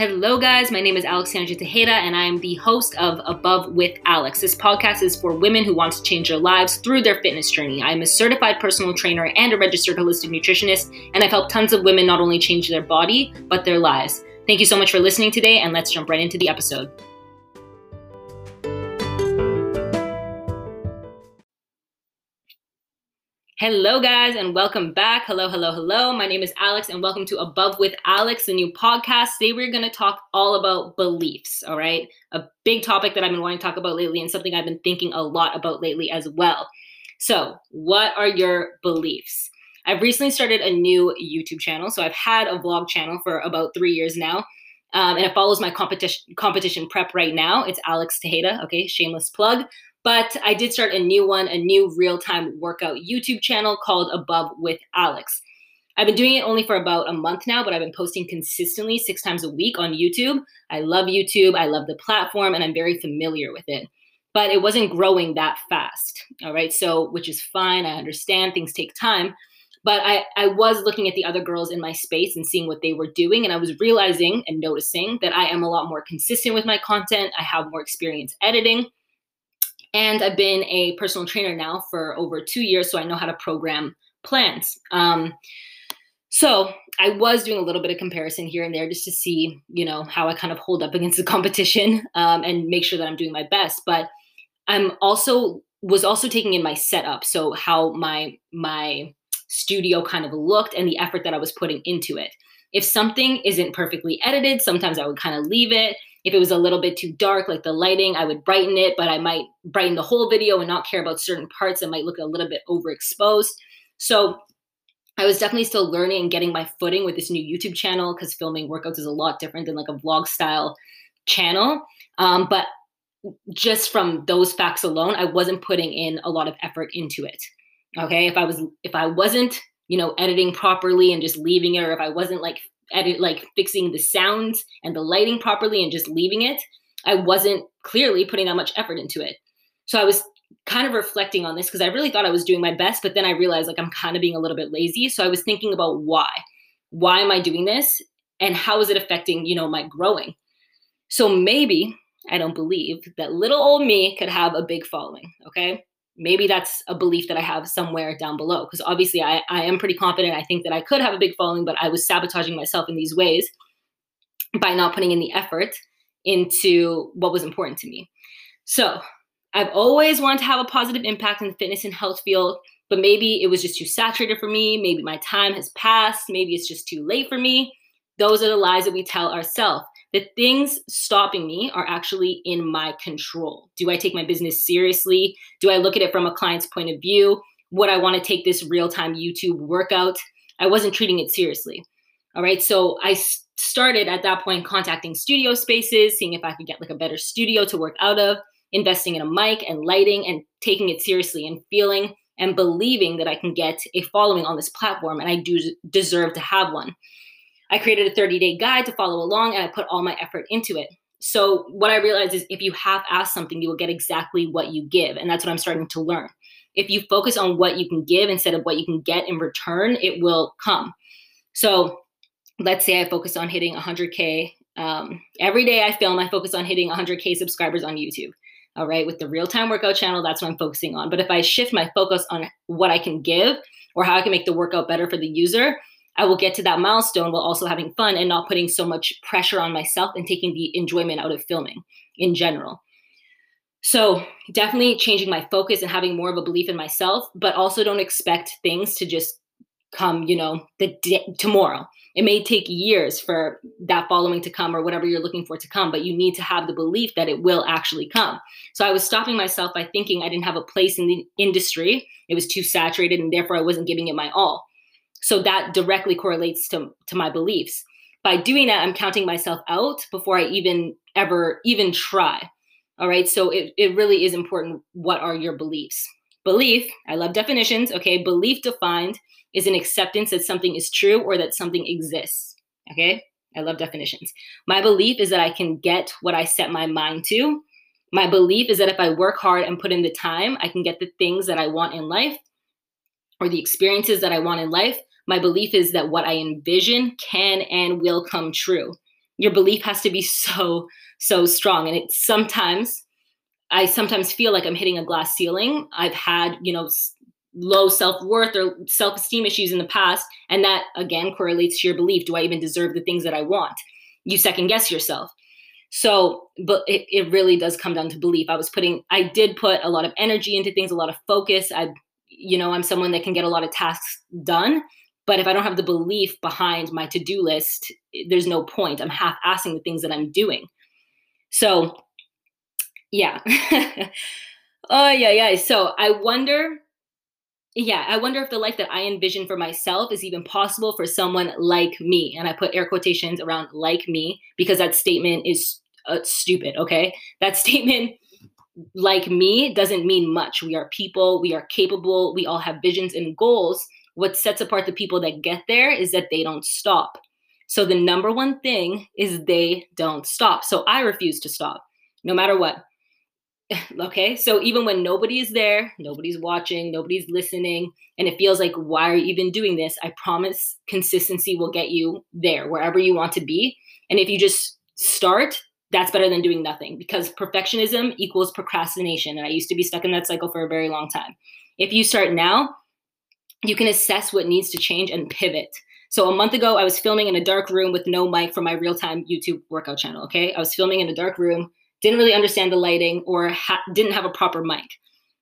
Hello, guys. My name is Alexandra Tejeda, and I am the host of Above with Alex. This podcast is for women who want to change their lives through their fitness journey. I am a certified personal trainer and a registered holistic nutritionist, and I've helped tons of women not only change their body, but their lives. Thank you so much for listening today, and let's jump right into the episode. Hello, guys, and welcome back. Hello, hello, hello. My name is Alex, and welcome to Above with Alex, the new podcast. Today, we're going to talk all about beliefs, all right? A big topic that I've been wanting to talk about lately, and something I've been thinking a lot about lately as well. So, what are your beliefs? I've recently started a new YouTube channel. So, I've had a vlog channel for about three years now, um, and it follows my competition competition prep right now. It's Alex Tejeda, okay? Shameless plug. But I did start a new one, a new real time workout YouTube channel called Above with Alex. I've been doing it only for about a month now, but I've been posting consistently six times a week on YouTube. I love YouTube, I love the platform, and I'm very familiar with it. But it wasn't growing that fast. All right. So, which is fine. I understand things take time. But I, I was looking at the other girls in my space and seeing what they were doing. And I was realizing and noticing that I am a lot more consistent with my content. I have more experience editing. And I've been a personal trainer now for over two years, so I know how to program plans. Um, so I was doing a little bit of comparison here and there just to see, you know, how I kind of hold up against the competition um, and make sure that I'm doing my best. But I'm also was also taking in my setup, so how my my studio kind of looked and the effort that I was putting into it. If something isn't perfectly edited, sometimes I would kind of leave it. If it was a little bit too dark, like the lighting, I would brighten it, but I might brighten the whole video and not care about certain parts that might look a little bit overexposed. So I was definitely still learning and getting my footing with this new YouTube channel because filming workouts is a lot different than like a vlog style channel. Um, but just from those facts alone, I wasn't putting in a lot of effort into it. Okay, if I was if I wasn't you know editing properly and just leaving it, or if I wasn't like edit like fixing the sounds and the lighting properly and just leaving it, I wasn't clearly putting that much effort into it. So I was kind of reflecting on this because I really thought I was doing my best, but then I realized like I'm kind of being a little bit lazy. So I was thinking about why. Why am I doing this? And how is it affecting, you know, my growing? So maybe I don't believe that little old me could have a big following. Okay maybe that's a belief that I have somewhere down below. Because obviously, I, I am pretty confident. I think that I could have a big following, but I was sabotaging myself in these ways by not putting in the effort into what was important to me. So I've always wanted to have a positive impact in the fitness and health field, but maybe it was just too saturated for me. Maybe my time has passed. Maybe it's just too late for me. Those are the lies that we tell ourselves. The things stopping me are actually in my control. Do I take my business seriously? Do I look at it from a client's point of view? Would I want to take this real time YouTube workout? I wasn't treating it seriously. All right. So I started at that point contacting studio spaces, seeing if I could get like a better studio to work out of, investing in a mic and lighting and taking it seriously and feeling and believing that I can get a following on this platform and I do deserve to have one. I created a 30 day guide to follow along and I put all my effort into it. So, what I realized is if you half ask something, you will get exactly what you give. And that's what I'm starting to learn. If you focus on what you can give instead of what you can get in return, it will come. So, let's say I focus on hitting 100K. Um, every day I film, I focus on hitting 100K subscribers on YouTube. All right, with the real time workout channel, that's what I'm focusing on. But if I shift my focus on what I can give or how I can make the workout better for the user, I will get to that milestone while also having fun and not putting so much pressure on myself and taking the enjoyment out of filming in general. So, definitely changing my focus and having more of a belief in myself, but also don't expect things to just come, you know, the day, tomorrow. It may take years for that following to come or whatever you're looking for to come, but you need to have the belief that it will actually come. So I was stopping myself by thinking I didn't have a place in the industry. It was too saturated and therefore I wasn't giving it my all. So that directly correlates to, to my beliefs. By doing that, I'm counting myself out before I even ever even try. All right. So it, it really is important. What are your beliefs? Belief, I love definitions. Okay. Belief defined is an acceptance that something is true or that something exists. Okay. I love definitions. My belief is that I can get what I set my mind to. My belief is that if I work hard and put in the time, I can get the things that I want in life or the experiences that I want in life my belief is that what I envision can and will come true. your belief has to be so, so strong. And it sometimes, I sometimes feel like I'm hitting a glass ceiling. I've had, you know, low self worth or self esteem issues in the past. And that again correlates to your belief. Do I even deserve the things that I want? You second guess yourself. So, but it, it really does come down to belief. I was putting, I did put a lot of energy into things, a lot of focus. I, you know, I'm someone that can get a lot of tasks done. But if I don't have the belief behind my to do list, there's no point. I'm half assing the things that I'm doing. So, yeah. oh, yeah, yeah. So I wonder yeah, I wonder if the life that I envision for myself is even possible for someone like me. And I put air quotations around like me because that statement is uh, stupid, okay? That statement, like me, doesn't mean much. We are people, we are capable, we all have visions and goals. What sets apart the people that get there is that they don't stop. So the number one thing is they don't stop. So I refuse to stop no matter what. okay so even when nobody is there nobody's watching nobody's listening and it feels like why are you even doing this i promise consistency will get you there wherever you want to be and if you just start that's better than doing nothing because perfectionism equals procrastination and i used to be stuck in that cycle for a very long time if you start now you can assess what needs to change and pivot so a month ago i was filming in a dark room with no mic for my real-time youtube workout channel okay i was filming in a dark room didn't really understand the lighting or ha- didn't have a proper mic.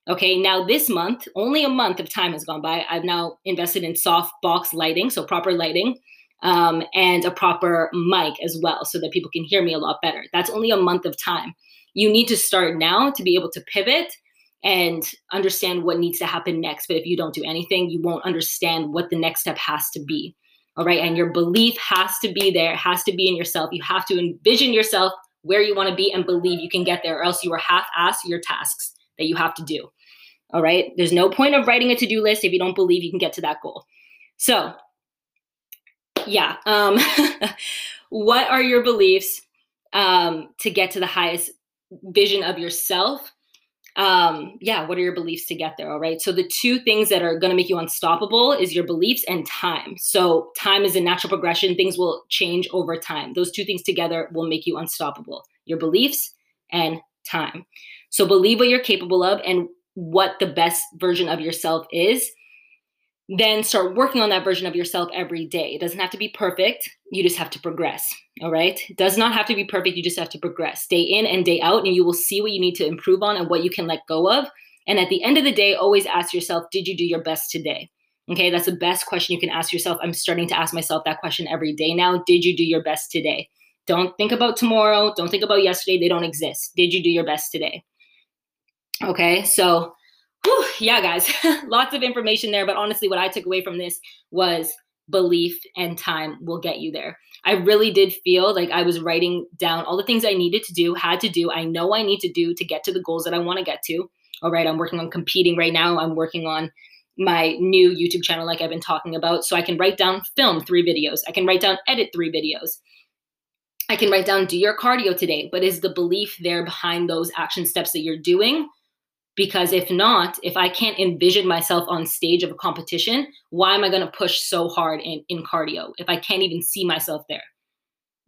Okay, now this month, only a month of time has gone by. I've now invested in soft box lighting, so proper lighting, um, and a proper mic as well, so that people can hear me a lot better. That's only a month of time. You need to start now to be able to pivot and understand what needs to happen next. But if you don't do anything, you won't understand what the next step has to be. All right, and your belief has to be there, it has to be in yourself. You have to envision yourself where you want to be and believe you can get there, or else you are half ass your tasks that you have to do. All right. There's no point of writing a to do list if you don't believe you can get to that goal. So, yeah. Um, what are your beliefs um, to get to the highest vision of yourself? Um, yeah, what are your beliefs to get there? All right. So the two things that are going to make you unstoppable is your beliefs and time. So time is a natural progression. Things will change over time. Those two things together will make you unstoppable. Your beliefs and time. So believe what you're capable of and what the best version of yourself is then start working on that version of yourself every day. It doesn't have to be perfect. You just have to progress. All right. It does not have to be perfect. You just have to progress. Day in and day out, and you will see what you need to improve on and what you can let go of. And at the end of the day, always ask yourself, did you do your best today? Okay. That's the best question you can ask yourself. I'm starting to ask myself that question every day now. Did you do your best today? Don't think about tomorrow. Don't think about yesterday. They don't exist. Did you do your best today? Okay. So, Whew, yeah, guys, lots of information there. But honestly, what I took away from this was belief and time will get you there. I really did feel like I was writing down all the things I needed to do, had to do, I know I need to do to get to the goals that I want to get to. All right, I'm working on competing right now. I'm working on my new YouTube channel, like I've been talking about. So I can write down film three videos, I can write down edit three videos. I can write down do your cardio today, but is the belief there behind those action steps that you're doing? Because if not if i can't envision myself on stage of a competition why am i going to push so hard in, in cardio if i can't even see myself there?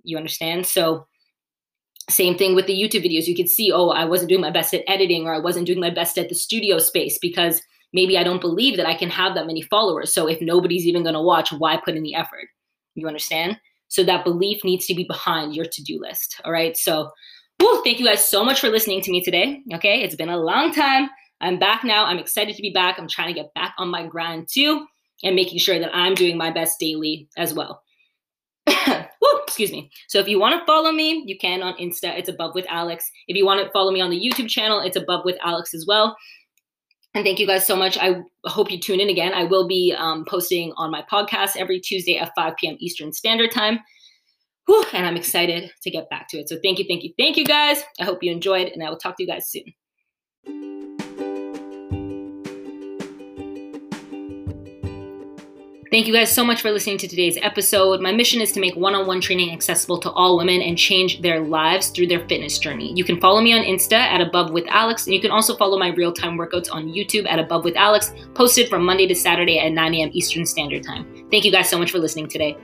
You understand? So same thing with the youtube videos. You could see oh i wasn't doing my best at editing or i wasn't doing my best at the studio space because maybe i don't believe that i can have that many followers. So if nobody's even going to watch why put in the effort? You understand? So that belief needs to be behind your to-do list all right? So Thank you guys so much for listening to me today. Okay, it's been a long time. I'm back now. I'm excited to be back. I'm trying to get back on my grind too and making sure that I'm doing my best daily as well. Woo, excuse me. So if you want to follow me, you can on Insta. It's above with Alex. If you want to follow me on the YouTube channel, it's above with Alex as well. And thank you guys so much. I hope you tune in again. I will be um, posting on my podcast every Tuesday at 5 p.m. Eastern Standard Time. Whew, and I'm excited to get back to it. So thank you, thank you, thank you guys. I hope you enjoyed, and I will talk to you guys soon. Thank you guys so much for listening to today's episode. My mission is to make one on one training accessible to all women and change their lives through their fitness journey. You can follow me on Insta at Above with Alex, and you can also follow my real time workouts on YouTube at Above with Alex, posted from Monday to Saturday at 9 a.m. Eastern Standard Time. Thank you guys so much for listening today.